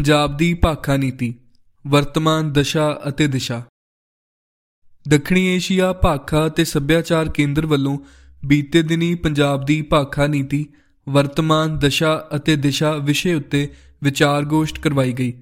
ਪੰਜਾਬ ਦੀ ਭਾਖਾ ਨੀਤੀ, ਵਰਤਮਾਨ ਦਸ਼ਾ ਅਤੇ ਦਿਸ਼ਾ। ਦੱਖਣੀ ਏਸ਼ੀਆ ਭਾਖਾ ਤੇ ਸੱਭਿਆਚਾਰ ਕੇਂਦਰ ਵੱਲੋਂ ਬੀਤੇ ਦਿਨੀ ਪੰਜਾਬ ਦੀ ਭਾਖਾ ਨੀਤੀ, ਵਰਤਮਾਨ ਦਸ਼ਾ ਅਤੇ ਦਿਸ਼ਾ ਵਿਸ਼ੇ ਉੱਤੇ ਵਿਚਾਰ ਗੋਸ਼ਟ ਕਰਵਾਈ ਗਈ।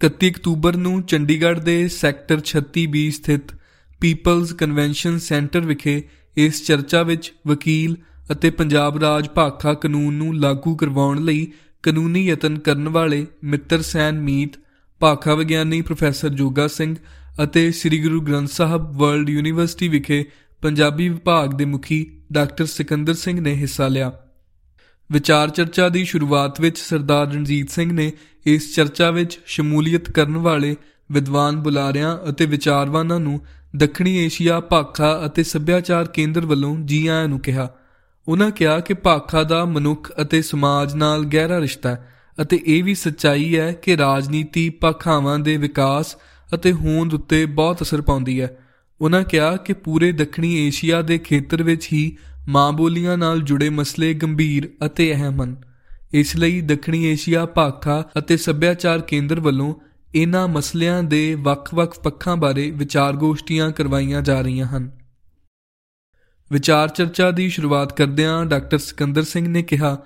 31 ਅਕਤੂਬਰ ਨੂੰ ਚੰਡੀਗੜ੍ਹ ਦੇ ਸੈਕਟਰ 36B ਸਥਿਤ ਪੀਪਲਜ਼ ਕਨਵੈਨਸ਼ਨ ਸੈਂਟਰ ਵਿਖੇ ਇਸ ਚਰਚਾ ਵਿੱਚ ਵਕੀਲ ਅਤੇ ਪੰਜਾਬ ਰਾਜ ਭਾਖਾ ਕਾਨੂੰਨ ਨੂੰ ਲਾਗੂ ਕਰਵਾਉਣ ਲਈ ਕਾਨੂੰਨੀ ਯਤਨ ਕਰਨ ਵਾਲੇ ਮਿੱਤਰ ਸੈਨ ਮੀਤ, ਭਾਖਾ ਵਿਗਿਆਨੀ ਪ੍ਰੋਫੈਸਰ ਜੋਗਾ ਸਿੰਘ ਅਤੇ ਸ੍ਰੀ ਗੁਰੂ ਗ੍ਰੰਥ ਸਾਹਿਬ ਵਰਲਡ ਯੂਨੀਵਰਸਿਟੀ ਵਿਖੇ ਪੰਜਾਬੀ ਵਿਭਾਗ ਦੇ ਮੁਖੀ ਡਾਕਟਰ ਸਿਕੰਦਰ ਸਿੰਘ ਨੇ ਹਿੱਸਾ ਲਿਆ। ਵਿਚਾਰ ਚਰਚਾ ਦੀ ਸ਼ੁਰੂਆਤ ਵਿੱਚ ਸਰਦਾਰ ਰਣਜੀਤ ਸਿੰਘ ਨੇ ਇਸ ਚਰਚਾ ਵਿੱਚ ਸ਼ਮੂਲੀਅਤ ਕਰਨ ਵਾਲੇ ਵਿਦਵਾਨ ਬੁਲਾਰਿਆਂ ਅਤੇ ਵਿਚਾਰਵਾਨਾਂ ਨੂੰ ਦੱਖਣੀ ਏਸ਼ੀਆ, ਭਾਖਾ ਅਤੇ ਸੱਭਿਆਚਾਰ ਕੇਂਦਰ ਵੱਲੋਂ ਜੀ ਆਇਆਂ ਨੂੰ ਕਿਹਾ। ਉਹਨਾਂ ਕਿਹਾ ਕਿ ਭਾਖਾ ਦਾ ਮਨੁੱਖ ਅਤੇ ਸਮਾਜ ਨਾਲ ਗਹਿਰਾ ਰਿਸ਼ਤਾ ਹੈ ਅਤੇ ਇਹ ਵੀ ਸੱਚਾਈ ਹੈ ਕਿ ਰਾਜਨੀਤੀ ਭਾਖਾਵਾਂ ਦੇ ਵਿਕਾਸ ਅਤੇ ਹੋਂਦ ਉੱਤੇ ਬਹੁਤ ਅਸਰ ਪਾਉਂਦੀ ਹੈ। ਉਹਨਾਂ ਕਿਹਾ ਕਿ ਪੂਰੇ ਦੱਖਣੀ ਏਸ਼ੀਆ ਦੇ ਖੇਤਰ ਵਿੱਚ ਹੀ ਮਾਂ ਬੋਲੀਆਂ ਨਾਲ ਜੁੜੇ ਮਸਲੇ ਗੰਭੀਰ ਅਤੇ ਅਹਿਮ ਹਨ। ਇਸ ਲਈ ਦੱਖਣੀ ਏਸ਼ੀਆ ਭਾਖਾ ਅਤੇ ਸੱਭਿਆਚਾਰ ਕੇਂਦਰ ਵੱਲੋਂ ਇਹਨਾਂ ਮਸਲਿਆਂ ਦੇ ਵੱਖ-ਵੱਖ ਪੱਖਾਂ ਬਾਰੇ ਵਿਚਾਰ ਗੋਸ਼ਟੀਆਂ ਕਰਵਾਈਆਂ ਜਾ ਰਹੀਆਂ ਹਨ। ਵਿਚਾਰ ਚਰਚਾ ਦੀ ਸ਼ੁਰੂਆਤ ਕਰਦਿਆਂ ਡਾਕਟਰ ਸਿਕੰਦਰ ਸਿੰਘ ਨੇ ਕਿਹਾ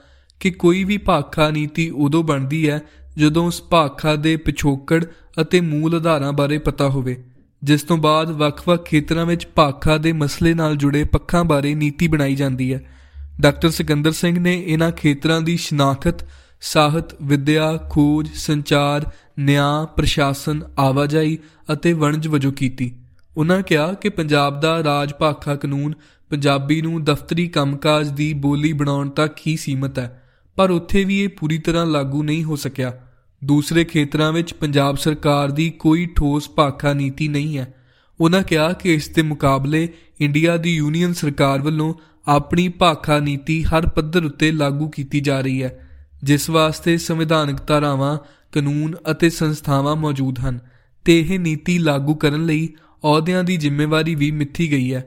ਕਿ ਕੋਈ ਵੀ ਭਾਖਾ ਨੀਤੀ ਉਦੋਂ ਬਣਦੀ ਹੈ ਜਦੋਂ ਉਸ ਭਾਖਾ ਦੇ ਪਿਛੋਕੜ ਅਤੇ ਮੂਲ ਆਧਾਰਾਂ ਬਾਰੇ ਪਤਾ ਹੋਵੇ, ਜਿਸ ਤੋਂ ਬਾਅਦ ਵੱਖ-ਵੱਖ ਖੇਤਰਾਂ ਵਿੱਚ ਭਾਖਾ ਦੇ ਮਸਲੇ ਨਾਲ ਜੁੜੇ ਪੱਖਾਂ ਬਾਰੇ ਨੀਤੀ ਬਣਾਈ ਜਾਂਦੀ ਹੈ। ਡਾਕਟਰ ਸਿਕੰਦਰ ਸਿੰਘ ਨੇ ਇਹਨਾਂ ਖੇਤਰਾਂ ਦੀ ਸ਼ਨਾਖਤ, ਸਾਹਿਤ, ਵਿਦਿਆ, ਖੋਜ, ਸੰਚਾਰ, ਨਿਆਂ, ਪ੍ਰਸ਼ਾਸਨ, ਆਵਾਜਾਈ ਅਤੇ ਵਣਜ ਵਜੋਂ ਕੀਤੀ। ਉਹਨਾਂ ਕਿਹਾ ਕਿ ਪੰਜਾਬ ਦਾ ਰਾਜ ਭਾਖਾ ਕਾਨੂੰਨ ਪੰਜਾਬੀ ਨੂੰ ਦਫ਼ਤਰੀ ਕੰਮਕਾਜ ਦੀ ਬੋਲੀ ਬਣਾਉਣ ਤੱਕ ਹੀ ਸੀਮਤ ਹੈ, ਪਰ ਉੱਥੇ ਵੀ ਇਹ ਪੂਰੀ ਤਰ੍ਹਾਂ ਲਾਗੂ ਨਹੀਂ ਹੋ ਸਕਿਆ। ਦੂਸਰੇ ਖੇਤਰਾਂ ਵਿੱਚ ਪੰਜਾਬ ਸਰਕਾਰ ਦੀ ਕੋਈ ਠੋਸ ਭਾਖਾ ਨੀਤੀ ਨਹੀਂ ਹੈ। ਉਹਨਾਂ ਕਿਹਾ ਕਿ ਇਸ ਦੇ ਮੁਕਾਬਲੇ ਇੰਡੀਆ ਦੀ ਯੂਨੀਅਨ ਸਰਕਾਰ ਵੱਲੋਂ ਆਪਣੀ ਭਾਖਾ ਨੀਤੀ ਹਰ ਪੱਧਰ ਉੱਤੇ ਲਾਗੂ ਕੀਤੀ ਜਾ ਰਹੀ ਹੈ, ਜਿਸ ਵਾਸਤੇ ਸੰਵਿਧਾਨਕ ਧਾਰਾਵਾਂ, ਕਾਨੂੰਨ ਅਤੇ ਸੰਸਥਾਵਾਂ ਮੌਜੂਦ ਹਨ, ਤੇ ਇਹ ਨੀਤੀ ਲਾਗੂ ਕਰਨ ਲਈ ਅਹੁਦਿਆਂ ਦੀ ਜ਼ਿੰਮੇਵਾਰੀ ਵੀ ਮਿੱਥੀ ਗਈ ਹੈ।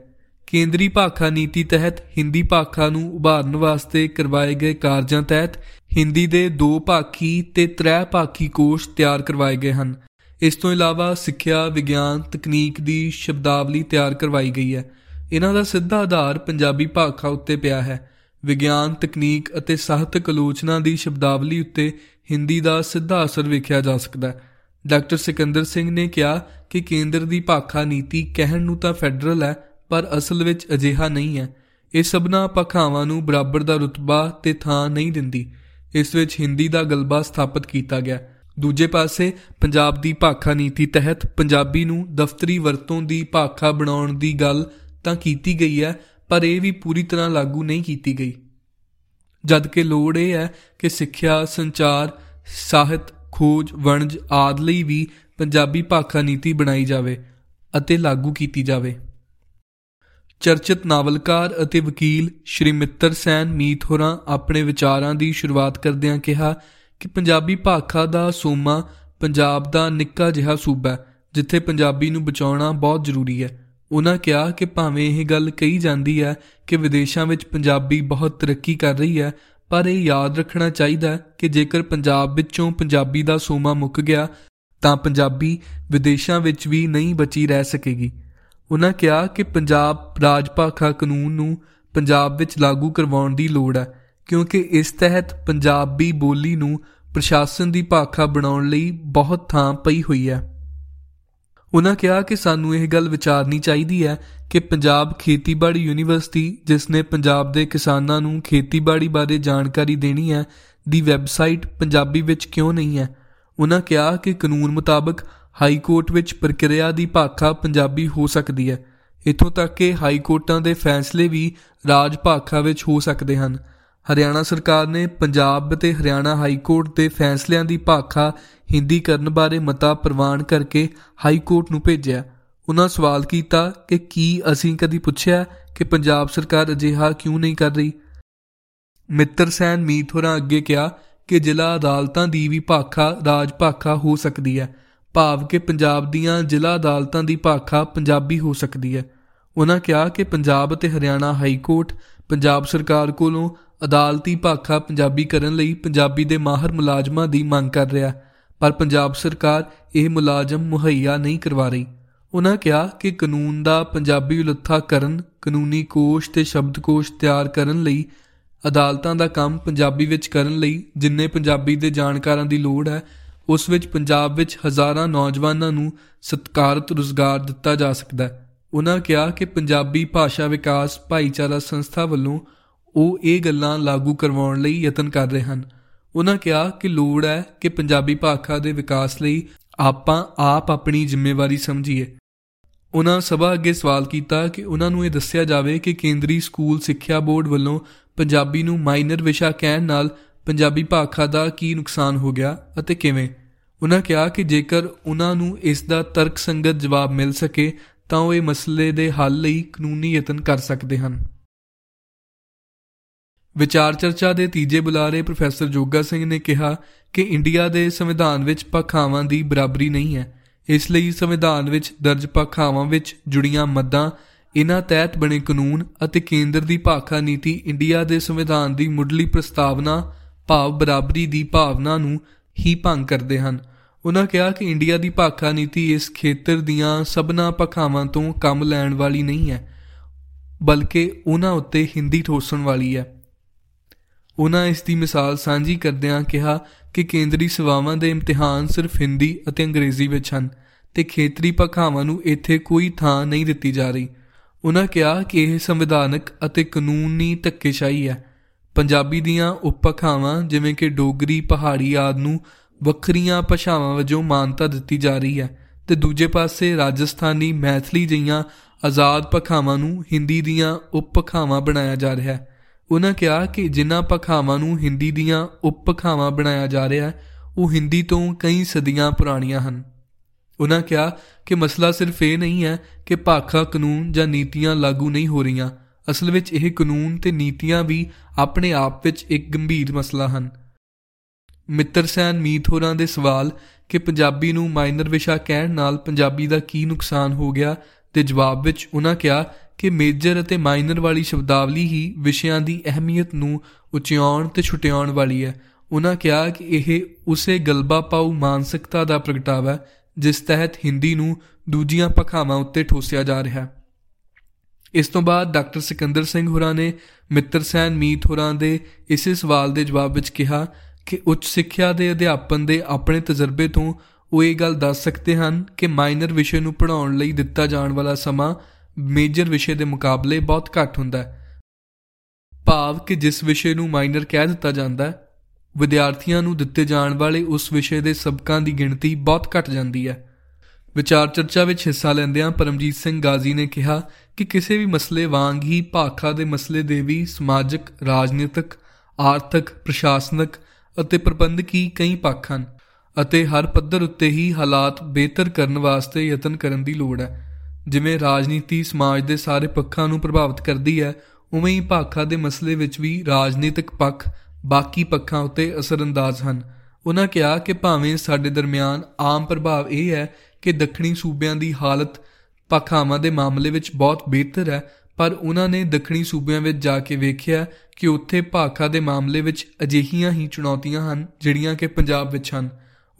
ਕੇਂਦਰੀ ਭਾਖਾ ਨੀਤੀ ਤਹਿਤ ਹਿੰਦੀ ਭਾਖਾ ਨੂੰ ਉਭਾਰਨ ਵਾਸਤੇ ਕਰਵਾਏ ਗਏ ਕਾਰਜਾਂ ਤਹਿਤ ਹਿੰਦੀ ਦੇ ਦੋ ਭਾਖੀ ਤੇ ਤ੍ਰੈ ਭਾਖੀ ਕੋਸ਼ ਤਿਆਰ ਕਰਵਾਏ ਗਏ ਹਨ। ਇਸ ਤੋਂ ਇਲਾਵਾ ਸਿੱਖਿਆ, ਵਿਗਿਆਨ, ਤਕਨੀਕ ਦੀ ਸ਼ਬਦਾਵਲੀ ਤਿਆਰ ਕਰਵਾਈ ਗਈ ਹੈ। ਇਹਨਾਂ ਦਾ ਸਿੱਧਾ ਆਧਾਰ ਪੰਜਾਬੀ ਭਾਖਾ ਉੱਤੇ ਪਿਆ ਹੈ। ਵਿਗਿਆਨ, ਤਕਨੀਕ ਅਤੇ ਸਾਹਿਤਕ ਆਲੋਚਨਾ ਦੀ ਸ਼ਬਦਾਵਲੀ ਉੱਤੇ ਹਿੰਦੀ ਦਾ ਸਿੱਧਾ ਅਸਰ ਵੇਖਿਆ ਜਾ ਸਕਦਾ ਹੈ। ਡਾਕਟਰ ਸਿਕੰਦਰ ਸਿੰਘ ਨੇ ਕਿਹਾ ਕਿ ਕੇਂਦਰ ਦੀ ਭਾਖਾ ਨੀਤੀ ਕਹਿਣ ਨੂੰ ਤਾਂ ਫੈਡਰਲ ਹੈ ਪਰ ਅਸਲ ਵਿੱਚ ਅਜਿਹਾ ਨਹੀਂ ਹੈ। ਇਹ ਸਭਨਾ ਪਖਾਵਾਂ ਨੂੰ ਬਰਾਬਰ ਦਾ ਰੁਤਬਾ ਤੇ ਥਾਂ ਨਹੀਂ ਦਿੰਦੀ। ਇਸ ਵਿੱਚ ਹਿੰਦੀ ਦਾ ਗਲਬਾ ਸਥਾਪਿਤ ਕੀਤਾ ਗਿਆ। ਦੂਜੇ ਪਾਸੇ, ਪੰਜਾਬ ਦੀ ਭਾਖਾ ਨੀਤੀ ਤਹਿਤ ਪੰਜਾਬੀ ਨੂੰ ਦਫ਼ਤਰੀ ਵਰਤੋਂ ਦੀ ਭਾਖਾ ਬਣਾਉਣ ਦੀ ਗੱਲ ਤਾਂ ਕੀਤੀ ਗਈ ਹੈ, ਪਰ ਇਹ ਵੀ ਪੂਰੀ ਤਰ੍ਹਾਂ ਲਾਗੂ ਨਹੀਂ ਕੀਤੀ ਗਈ। ਜਦ ਕਿ ਲੋੜ ਇਹ ਹੈ ਕਿ ਸਿੱਖਿਆ, ਸੰਚਾਰ, ਸਾਹਿਤ, ਖੋਜ, ਵਣਜ ਆਦ ਲਈ ਵੀ ਪੰਜਾਬੀ ਭਾਖਾ ਨੀਤੀ ਬਣਾਈ ਜਾਵੇ ਅਤੇ ਲਾਗੂ ਕੀਤੀ ਜਾਵੇ। ਚਰਚਿਤ ਨਾਵਲਕਾਰ ਅਤੇ ਵਕੀਲ ਸ਼੍ਰੀ ਮਿੱਤਰ ਸੈਨ ਮੀਤ ਹੋਰਾਂ ਆਪਣੇ ਵਿਚਾਰਾਂ ਦੀ ਸ਼ੁਰੂਆਤ ਕਰਦਿਆਂ ਕਿਹਾ ਕਿ ਪੰਜਾਬੀ ਭਾਖਾ ਦਾ ਸੋਮਾ ਪੰਜਾਬ ਦਾ ਨਿੱਕਾ ਜਿਹਾ ਸੂਬਾ ਜਿੱਥੇ ਪੰਜਾਬੀ ਨੂੰ ਬਚਾਉਣਾ ਬਹੁਤ ਜ਼ਰੂਰੀ ਹੈ। ਉਹਨਾਂ ਕਿਹਾ ਕਿ ਭਾਵੇਂ ਇਹ ਗੱਲ ਕਹੀ ਜਾਂਦੀ ਹੈ ਕਿ ਵਿਦੇਸ਼ਾਂ ਵਿੱਚ ਪੰਜਾਬੀ ਬਹੁਤ ਤਰੱਕੀ ਕਰ ਰਹੀ ਹੈ, ਪਰ ਇਹ ਯਾਦ ਰੱਖਣਾ ਚਾਹੀਦਾ ਕਿ ਜੇਕਰ ਪੰਜਾਬ ਵਿੱਚੋਂ ਪੰਜਾਬੀ ਦਾ ਸੋਮਾ ਮੁੱਕ ਗਿਆ, ਤਾਂ ਪੰਜਾਬੀ ਵਿਦੇਸ਼ਾਂ ਵਿੱਚ ਵੀ ਨਹੀਂ ਬਚੀ ਰਹਿ ਸਕੇਗੀ। ਉਹਨਾਂ ਕਿਹਾ ਕਿ ਪੰਜਾਬ ਰਾਜ ਭਾਖਾ ਕਾਨੂੰਨ ਨੂੰ ਪੰਜਾਬ ਵਿੱਚ ਲਾਗੂ ਕਰਵਾਉਣ ਦੀ ਲੋੜ ਹੈ, ਕਿਉਂਕਿ ਇਸ ਤਹਿਤ ਪੰਜਾਬੀ ਬੋਲੀ ਨੂੰ ਪ੍ਰਸ਼ਾਸਨ ਦੀ ਭਾਖਾ ਬਣਾਉਣ ਲਈ ਬਹੁਤ ਥਾਂ ਪਈ ਹੋਈ ਹੈ। ਉਹਨਾਂ ਕਿਹਾ ਕਿ ਸਾਨੂੰ ਇਹ ਗੱਲ ਵਿਚਾਰਨੀ ਚਾਹੀਦੀ ਹੈ ਕਿ ਪੰਜਾਬ ਖੇਤੀਬਾੜੀ ਯੂਨੀਵਰਸਿਟੀ, ਜਿਸ ਨੇ ਪੰਜਾਬ ਦੇ ਕਿਸਾਨਾਂ ਨੂੰ ਖੇਤੀਬਾੜੀ ਬਾਰੇ ਜਾਣਕਾਰੀ ਦੇਣੀ ਹੈ, ਦੀ ਵੈਬਸਾਈਟ ਪੰਜਾਬੀ ਵਿੱਚ ਕਿਉਂ ਨਹੀਂ ਹੈ। ਉਹਨਾਂ ਕਿਹਾ ਕਿ ਕਾਨੂੰਨ ਮੁਤਾਬਕ ਹਾਈ ਕੋਰਟ ਵਿੱਚ ਪ੍ਰਕਿਰਿਆ ਦੀ ਭਾਖਾ ਪੰਜਾਬੀ ਹੋ ਸਕਦੀ ਹੈ। ਇਥੋਂ ਤੱਕ ਕਿ ਹਾਈ ਕੋਰਟਾਂ ਦੇ ਫੈਸਲੇ ਵੀ ਰਾਜ ਭਾਖਾ ਵਿੱਚ ਹੋ ਸਕਦੇ ਹਨ। ਹਰਿਆਣਾ ਸਰਕਾਰ ਨੇ ਪੰਜਾਬ ਅਤੇ ਹਰਿਆਣਾ ਹਾਈ ਕੋਰਟ ਦੇ ਫੈਸਲਿਆਂ ਦੀ ਭਾਖਾ ਹਿੰਦੀ ਕਰਨ ਬਾਰੇ ਮਤਾ ਪ੍ਰਵਾਨ ਕਰਕੇ ਹਾਈ ਕੋਰਟ ਨੂੰ ਭੇਜਿਆ। ਉਹਨਾਂ ਸਵਾਲ ਕੀਤਾ ਕਿ ਕੀ ਅਸੀਂ ਕਦੀ ਪੁੱਛਿਆ ਕਿ ਪੰਜਾਬ ਸਰਕਾਰ ਅਜਿਹਾ ਕਿਉਂ ਨਹੀਂ ਕਰ ਰਹੀ? ਮਿੱਤਰ ਸੈਨ ਮੀਤ ਹੋਰਾਂ ਅੱਗੇ ਕਿਹਾ ਕਿ ਜ਼ਿਲ੍ਹਾ ਅਦਾਲਤਾਂ ਦੀ ਵੀ ਭਾਖਾ ਰਾਜ ਭਾਖਾ ਹੋ ਸਕਦੀ ਹੈ। ਭਾਵ ਕਿ ਪੰਜਾਬ ਦੀਆਂ ਜ਼ਿਲ੍ਹਾ ਅਦਾਲਤਾਂ ਦੀ ਭਾਖਾ ਪੰਜਾਬੀ ਹੋ ਸਕਦੀ ਹੈ। ਉਹਨਾਂ ਕਿਹਾ ਕਿ ਪੰਜਾਬ ਅਤੇ ਹਰਿਆਣਾ ਹਾਈ ਕੋਰਟ ਪੰਜਾਬ ਸਰਕਾਰ ਕੋਲੋਂ ਅਦਾਲਤੀ ਭਾਖਾ ਪੰਜਾਬੀ ਕਰਨ ਲਈ ਪੰਜਾਬੀ ਦੇ ਮਾਹਰ ਮੁਲਾਜ਼ਮਾਂ ਦੀ ਮੰਗ ਕਰ ਰਿਹਾ ਪਰ ਪੰਜਾਬ ਸਰਕਾਰ ਇਹ ਮੁਲਾਜ਼ਮ ਮੁਹੱਈਆ ਨਹੀਂ ਕਰਵਾ ਰਹੀ। ਉਹਨਾਂ ਕਿਹਾ ਕਿ ਕਾਨੂੰਨ ਦਾ ਪੰਜਾਬੀ ਉਲੱਥਾ ਕਰਨ, ਕਾਨੂੰਨੀ ਕੋਸ਼ ਤੇ ਸ਼ਬਦਕੋਸ਼ ਤਿਆਰ ਕਰਨ ਲਈ ਅਦਾਲਤਾਂ ਦਾ ਕੰਮ ਪੰਜਾਬੀ ਵਿੱਚ ਕਰਨ ਲਈ ਜਿੰਨੇ ਪੰਜਾਬੀ ਦੇ ਜਾਣਕਾਰਾਂ ਦੀ ਲੋੜ ਹੈ ਉਸ ਵਿੱਚ ਪੰਜਾਬ ਵਿੱਚ ਹਜ਼ਾਰਾਂ ਨੌਜਵਾਨਾਂ ਨੂੰ ਸਤਕਾਰਤ ਰੁਜ਼ਗਾਰ ਦਿੱਤਾ ਜਾ ਸਕਦਾ ਹੈ। ਉਹਨਾਂ ਕਿਹਾ ਕਿ ਪੰਜਾਬੀ ਭਾਸ਼ਾ ਵਿਕਾਸ ਭਾਈਚਾਰਾ ਸੰਸਥਾ ਵੱਲੋਂ ਉਹ ਇਹ ਗੱਲਾਂ ਲਾਗੂ ਕਰਵਾਉਣ ਲਈ ਯਤਨ ਕਰ ਰਹੇ ਹਨ। ਉਹਨਾਂ ਕਿਹਾ ਕਿ ਲੋੜ ਹੈ ਕਿ ਪੰਜਾਬੀ ਭਾਖਾ ਦੇ ਵਿਕਾਸ ਲਈ ਆਪਾਂ ਆਪ ਆਪਣੀ ਜ਼ਿੰਮੇਵਾਰੀ ਸਮਝੀਏ। ਉਹਨਾਂ ਸਭਾ ਅੱਗੇ ਸਵਾਲ ਕੀਤਾ ਕਿ ਉਹਨਾਂ ਨੂੰ ਇਹ ਦੱਸਿਆ ਜਾਵੇ ਕਿ ਕੇਂਦਰੀ ਸਕੂਲ ਸਿੱਖਿਆ ਬੋਰਡ ਵੱਲੋਂ ਪੰਜਾਬੀ ਨੂੰ ਮਾਈਨਰ ਵਿਸ਼ਾ ਕਹਿਣ ਨਾਲ ਪੰਜਾਬੀ ਭਾਖਾ ਦਾ ਕੀ ਨੁਕਸਾਨ ਹੋ ਗਿਆ ਅਤੇ ਕਿਵੇਂ? ਉਹਨਾਂ ਕਿਹਾ ਕਿ ਜੇਕਰ ਉਹਨਾਂ ਨੂੰ ਇਸ ਦਾ ਤਰਕਸੰਗਤ ਜਵਾਬ ਮਿਲ ਸਕੇ, ਤਾਂ ਉਹ ਇਹ ਮਸਲੇ ਦੇ ਹੱਲ ਲਈ ਕਾਨੂੰਨੀ ਯਤਨ ਕਰ ਸਕਦੇ ਹਨ। ਵਿਚਾਰ ਚਰਚਾ ਦੇ ਤੀਜੇ ਬੁਲਾਰੇ ਪ੍ਰੋਫੈਸਰ ਜੋਗਾ ਸਿੰਘ ਨੇ ਕਿਹਾ ਕਿ ਇੰਡੀਆ ਦੇ ਸੰਵਿਧਾਨ ਵਿੱਚ ਪੱਖਾਵਾਂ ਦੀ ਬਰਾਬਰੀ ਨਹੀਂ ਹੈ। ਇਸ ਲਈ ਸੰਵਿਧਾਨ ਵਿੱਚ ਦਰਜ ਪੱਖਾਵਾਂ ਵਿੱਚ ਜੁੜੀਆਂ ਮੱਦਾਂ, ਇਨ੍ਹਾਂ ਤਹਿਤ ਬਣੇ ਕਾਨੂੰਨ ਅਤੇ ਕੇਂਦਰ ਦੀ ਭਾਖਾ ਨੀਤੀ ਇੰਡੀਆ ਦੇ ਸੰਵਿਧਾਨ ਦੀ ਮੁੱਢਲੀ ਪ੍ਰਸਤਾਵਨਾ ਭਾਵ ਬਰਾਬਰੀ ਦੀ ਭਾਵਨਾ ਨੂੰ ਹੀ ਭੰਗ ਕਰਦੇ ਹਨ। ਉਹਨਾਂ ਕਿਹਾ ਕਿ ਇੰਡੀਆ ਦੀ ਭਾਖਾ ਨੀਤੀ ਇਸ ਖੇਤਰ ਦੀਆਂ ਸਭਨਾ ਪੱਖਾਵਾਂ ਤੋਂ ਕੰਮ ਲੈਣ ਵਾਲੀ ਨਹੀਂ ਹੈ, ਬਲਕਿ ਉਹਨਾਂ ਉੱਤੇ ਹਿੰਦੀ ਠੋਸਣ ਵਾਲੀ ਹੈ। ਉਹਨਾਂ ਇਸ ਦੀ ਮਿਸਾਲ ਸਾਂਝੀ ਕਰਦਿਆਂ ਕਿਹਾ ਕਿ ਕੇਂਦਰੀ ਸੇਵਾਵਾਂ ਦੇ ਇਮਤਿਹਾਨ ਸਿਰਫ ਹਿੰਦੀ ਅਤੇ ਅੰਗਰੇਜ਼ੀ ਵਿੱਚ ਹਨ ਤੇ ਖੇਤਰੀ ਪਖਾਵਾਂ ਨੂੰ ਇੱਥੇ ਕੋਈ ਥਾਂ ਨਹੀਂ ਦਿੱਤੀ ਜਾ ਰਹੀ। ਉਹਨਾਂ ਕਿਹਾ ਕਿ ਇਹ ਸੰਵਿਧਾਨਕ ਅਤੇ ਕਾਨੂੰਨੀ ਧੱਕੇਸ਼ਾਹੀ ਹੈ। ਪੰਜਾਬੀ ਦੀਆਂ ਉਪਭਾਖਾਵਾਂ ਜਿਵੇਂ ਕਿ ਡੋਗਰੀ, ਪਹਾੜੀ ਆਦ ਨੂੰ ਵੱਖਰੀਆਂ ਭਾਸ਼ਾਵਾਂ ਵਜੋਂ ਮਾਨਤਾ ਦਿੱਤੀ ਜਾ ਰਹੀ ਹੈ ਤੇ ਦੂਜੇ ਪਾਸੇ ਰਾਜਸਥਾਨੀ ਮੈਥਲੀ ਜਿਹੀਆਂ ਆਜ਼ਾਦ ਪਖਾਵਾਂ ਨੂੰ ਹਿੰਦੀ ਦੀਆਂ ਉਪਭਾਖਾਵਾਂ ਬਣਾਇਆ ਜਾ ਰਿਹਾ ਹੈ। ਉਹਨਾਂ ਕਿਹਾ ਕਿ ਜਿਨ੍ਹਾਂ ਪਖਾਵਾਂ ਨੂੰ ਹਿੰਦੀ ਦੀਆਂ ਉਪਭਾਖਾਵਾਂ ਬਣਾਇਆ ਜਾ ਰਿਹਾ ਹੈ, ਉਹ ਹਿੰਦੀ ਤੋਂ ਕਈ ਸਦੀਆਂ ਪੁਰਾਣੀਆਂ ਹਨ। ਉਹਨਾਂ ਕਿਹਾ ਕਿ ਮਸਲਾ ਸਿਰਫ ਇਹ ਨਹੀਂ ਹੈ ਕਿ ਭਾਖਾ ਕਾਨੂੰਨ ਜਾਂ ਨੀਤੀਆਂ ਲਾਗੂ ਨਹੀਂ ਹੋ ਰਹੀਆਂ ਅਸਲ ਵਿੱਚ ਇਹ ਕਾਨੂੰਨ ਤੇ ਨੀਤੀਆਂ ਵੀ ਆਪਣੇ ਆਪ ਵਿੱਚ ਇੱਕ ਗੰਭੀਰ ਮਸਲਾ ਹਨ। ਮਿੱਤਰ ਸੈਨ ਮੀਤ ਹੋਰਾਂ ਦੇ ਸਵਾਲ ਕਿ ਪੰਜਾਬੀ ਨੂੰ ਮਾਈਨਰ ਵਿਸ਼ਾ ਕਹਿਣ ਨਾਲ ਪੰਜਾਬੀ ਦਾ ਕੀ ਨੁਕਸਾਨ ਹੋ ਗਿਆ ਤੇ ਜਵਾਬ ਵਿੱਚ ਉਹਨਾਂ ਕਿਹਾ ਕਿ ਮੇਜਰ ਅਤੇ ਮਾਈਨਰ ਵਾਲੀ ਸ਼ਬਦਾਵਲੀ ਹੀ ਵਿਸ਼ਿਆਂ ਦੀ ਅਹਿਮੀਅਤ ਨੂੰ ਉਚਿਆਉਣ ਤੇ ਛੁਟਿਆਉਣ ਵਾਲੀ ਹੈ। ਉਹਨਾਂ ਕਿਹਾ ਕਿ ਇਹ ਉਸੇ ਗਲਬਾ ਪਾਉ ਮਾਨਸਿਕਤਾ ਦਾ ਪ੍ਰਗਟਾਵਾ ਹੈ, ਜਿਸ ਤਹਿਤ ਹਿੰਦੀ ਨੂੰ ਦੂਜੀਆਂ ਪਖਾਵਾਂ ਉੱਤੇ ਠੋਸਿਆ ਜਾ ਰਿਹਾ ਹੈ। ਇਸ ਤੋਂ ਬਾਅਦ ਡਾਕਟਰ ਸਿਕੰਦਰ ਸਿੰਘ ਹੋਰਾਂ ਨੇ ਮਿੱਤਰ ਸੈਨ ਮੀਤ ਹੋਰਾਂ ਦੇ ਇਸੇ ਸਵਾਲ ਦੇ ਜਵਾਬ ਵਿੱਚ ਕਿਹਾ ਕਿ ਉੱਚ ਸਿੱਖਿਆ ਦੇ ਅਧਿਆਪਨ ਦੇ ਆਪਣੇ ਤਜਰਬੇ ਤੋਂ ਉਹ ਇਹ ਗੱਲ ਦੱਸ ਸਕਦੇ ਹਨ ਕਿ ਮਾਈਨਰ ਵਿਸ਼ੇ ਨੂੰ ਪੜ੍ਹਾਉਣ ਲਈ ਦਿੱਤਾ ਜਾਣ ਵਾਲਾ ਸਮਾਂ ਮੇਜਰ ਵਿਸ਼ੇ ਦੇ ਮੁਕਾਬਲੇ ਬਹੁਤ ਘੱਟ ਹੁੰਦਾ ਹੈ। ਭਾਵ ਕਿ ਜਿਸ ਵਿਸ਼ੇ ਨੂੰ ਮਾਈਨਰ ਕਹਿ ਦਿੱਤਾ ਜਾਂਦਾ ਹੈ, ਵਿਦਿਆਰਥੀਆਂ ਨੂੰ ਦਿੱਤੇ ਜਾਣ ਵਾਲੇ ਉਸ ਵਿਸ਼ੇ ਦੇ ਸਬਕਾਂ ਦੀ ਗਿਣਤੀ ਬਹੁਤ ਘਟ ਜਾਂਦੀ ਹੈ। ਵਿਚਾਰ ਚਰਚਾ ਵਿੱਚ ਹਿੱਸਾ ਲੈਂਦਿਆਂ ਪਰਮਜੀਤ ਸਿੰਘ ਗਾਜ਼ੀ ਨੇ ਕਿਹਾ ਕਿ ਕਿਸੇ ਵੀ ਮਸਲੇ ਵਾਂਗ ਹੀ ਭਾਖਾ ਦੇ ਮਸਲੇ ਦੇ ਵੀ ਸਮਾਜਿਕ, ਰਾਜਨੀਤਿਕ, ਆਰਥਿਕ, ਪ੍ਰਸ਼ਾਸਨਿਕ ਅਤੇ ਪ੍ਰਬੰਧਕੀ ਕਈ ਪੱਖ ਹਨ ਅਤੇ ਹਰ ਪੱਧਰ ਉੱਤੇ ਹੀ ਹਾਲਾਤ ਬਿਹਤਰ ਕਰਨ ਵਾਸਤੇ ਯਤਨ ਕਰਨ ਦੀ ਲੋੜ ਹੈ। ਜਿਵੇਂ ਰਾਜਨੀਤੀ ਸਮਾਜ ਦੇ ਸਾਰੇ ਪੱਖਾਂ ਨੂੰ ਪ੍ਰਭਾਵਿਤ ਕਰਦੀ ਹੈ, ਉਵੇਂ ਹੀ ਭਾਖਾ ਦੇ ਮਸਲੇ ਵਿੱਚ ਵੀ ਰਾਜਨੀਤਿਕ ਪੱਖ ਬਾਕੀ ਪੱਖਾਂ ਉੱਤੇ ਅਸਰੰਦਾਜ਼ ਹਨ। ਉਹਨਾਂ ਕਿਹਾ ਕਿ ਭਾਵੇਂ ਸਾਡੇ ਦਰਮਿਆਨ ਆਮ ਪ੍ਰਭਾਵ ਇਹ ਹੈ ਕਿ ਦੱਖਣੀ ਸੂਬਿਆਂ ਦੀ ਹਾਲਤ ਪੱਖਾਵਾਂ ਦੇ ਮਾਮਲੇ ਵਿੱਚ ਬਹੁਤ ਬਿਹਤਰ ਹੈ, ਪਰ ਉਹਨਾਂ ਨੇ ਦੱਖਣੀ ਸੂਬਿਆਂ ਵਿੱਚ ਜਾ ਕੇ ਵੇਖਿਆ ਕਿ ਉੱਥੇ ਭਾਖਾ ਦੇ ਮਾਮਲੇ ਵਿੱਚ ਅਜਿਹੀਆਂ ਹੀ ਚੁਣੌਤੀਆਂ ਹਨ ਜਿਹੜੀਆਂ ਕਿ ਪੰਜਾਬ ਵਿੱਚ ਹਨ।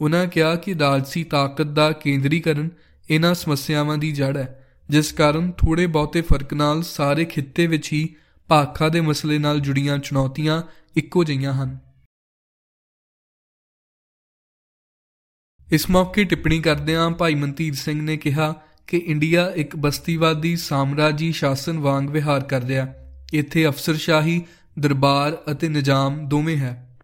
ਉਹਨਾਂ ਕਿਹਾ ਕਿ ਰਾਜਸੀ ਤਾਕਤ ਦਾ ਕੇਂਦਰੀਕਰਨ ਇਹਨਾਂ ਸਮੱਸਿਆਵਾਂ ਦੀ ਜੜ ਹੈ, ਜਿਸ ਕਾਰਨ ਥੋੜੇ ਬਹੁਤੇ ਫ਼ਰਕ ਨਾਲ ਸਾਰੇ ਖਿੱਤੇ ਵਿੱਚ ਹੀ ਭਾਖਾ ਦੇ ਮਸਲੇ ਨਾਲ ਜੁੜੀਆਂ ਚੁਣੌਤੀਆਂ ਇੱਕੋ ਜਿਹੀਆਂ ਹਨ। ਇਸ ਮੌਕੇ ਟਿੱਪਣੀ ਕਰਦਿਆਂ ਭਾਈ ਮਨਤੀਰ ਸਿੰਘ ਨੇ ਕਿਹਾ ਕਿ ਇੰਡੀਆ ਇੱਕ ਬਸਤੀਵਾਦੀ ਸਾਮਰਾਜੀ ਸ਼ਾਸਨ ਵਾਂਗ ਵਿਹਾਰ ਕਰ ਰਿਹਾ ਇੱਥੇ ਅਫਸਰਸ਼ਾਹੀ, ਦਰਬਾਰ ਅਤੇ ਨਿਜ਼ਾਮ ਦੋਵੇਂ ਹੈ।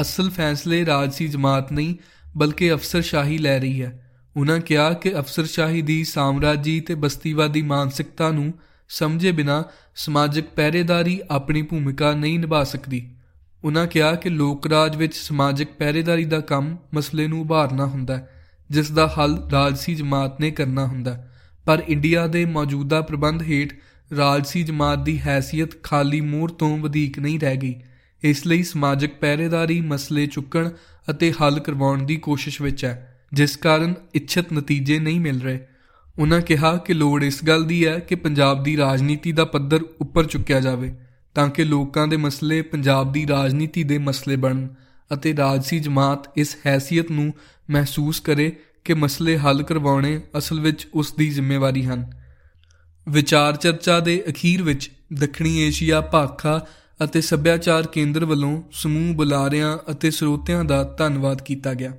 ਅਸਲ ਫੈਸਲੇ ਰਾਜਸੀ ਜਮਾਤ ਨਹੀਂ, ਬਲਕਿ ਅਫਸਰਸ਼ਾਹੀ ਲੈ ਰਹੀ ਹੈ। ਉਹਨਾਂ ਕਿਹਾ ਕਿ ਅਫਸਰਸ਼ਾਹੀ ਦੀ ਸਾਮਰਾਜੀ ਤੇ ਬਸਤੀਵਾਦੀ ਮਾਨਸਿਕਤਾ ਨੂੰ ਸਮਝੇ ਬਿਨਾ ਸਮਾਜਿਕ ਪਹਿਰੇਦਾਰੀ ਆਪਣੀ ਭੂਮਿਕਾ ਨਹੀਂ ਨਿਭਾ ਸਕਦੀ। ਉਨ੍ਹਾਂ ਕਿਹਾ ਕਿ ਲੋਕ ਰਾਜ ਵਿੱਚ ਸਮਾਜਿਕ ਪਹਿਰੇਦਾਰੀ ਦਾ ਕੰਮ ਮਸਲੇ ਨੂੰ ਉਭਾਰਨਾ ਹੁੰਦਾ ਹੈ, ਜਿਸ ਦਾ ਹੱਲ ਰਾਜਸੀ ਜਮਾਤ ਨੇ ਕਰਨਾ ਹੁੰਦਾ ਪਰ ਇੰਡੀਆ ਦੇ ਮੌਜੂਦਾ ਪ੍ਰਬੰਧ ਹੇਠ ਰਾਜਸੀ ਜਮਾਤ ਦੀ ਹیثیت ਖਾਲੀ ਮੂਰ ਤੋਂ ਵਧੇਕ ਨਹੀਂ ਰਹਿ ਗਈ। ਇਸ ਲਈ ਸਮਾਜਿਕ ਪਹਿਰੇਦਾਰੀ ਮਸਲੇ ਚੁੱਕਣ ਅਤੇ ਹੱਲ ਕਰਵਾਉਣ ਦੀ ਕੋਸ਼ਿਸ਼ ਵਿੱਚ ਹੈ, ਜਿਸ ਕਾਰਨ ਇੱਛਤ ਨਤੀਜੇ ਨਹੀਂ ਮਿਲ ਰਹੇ। ਉਹਨਾਂ ਕਿਹਾ ਕਿ ਲੋੜ ਇਸ ਗੱਲ ਦੀ ਹੈ ਕਿ ਪੰਜਾਬ ਦੀ ਰਾਜਨੀਤੀ ਦਾ ਪੱਧਰ ਉੱਪਰ ਚੁੱਕਿਆ ਜਾਵੇ। ਤਾਂ ਕਿ ਲੋਕਾਂ ਦੇ ਮਸਲੇ ਪੰਜਾਬ ਦੀ ਰਾਜਨੀਤੀ ਦੇ ਮਸਲੇ ਬਣਨ ਅਤੇ ਰਾਜਸੀ ਜਮਾਤ ਇਸ ਹੈਸੀਅਤ ਨੂੰ ਮਹਿਸੂਸ ਕਰੇ ਕਿ ਮਸਲੇ ਹੱਲ ਕਰਵਾਉਣੇ ਅਸਲ ਵਿੱਚ ਉਸ ਦੀ ਜ਼ਿੰਮੇਵਾਰੀ ਹਨ। ਵਿਚਾਰ ਚਰਚਾ ਦੇ ਅਖੀਰ ਵਿੱਚ ਦੱਖਣੀ ਏਸ਼ੀਆ ਭਾਖਾ ਅਤੇ ਸੱਭਿਆਚਾਰ ਕੇਂਦਰ ਵੱਲੋਂ ਸਮੂਹ ਬੁਲਾਰਿਆਂ ਅਤੇ ਸਰੋਤਿਆਂ ਦਾ ਧੰਨਵਾਦ ਕੀਤਾ ਗਿਆ।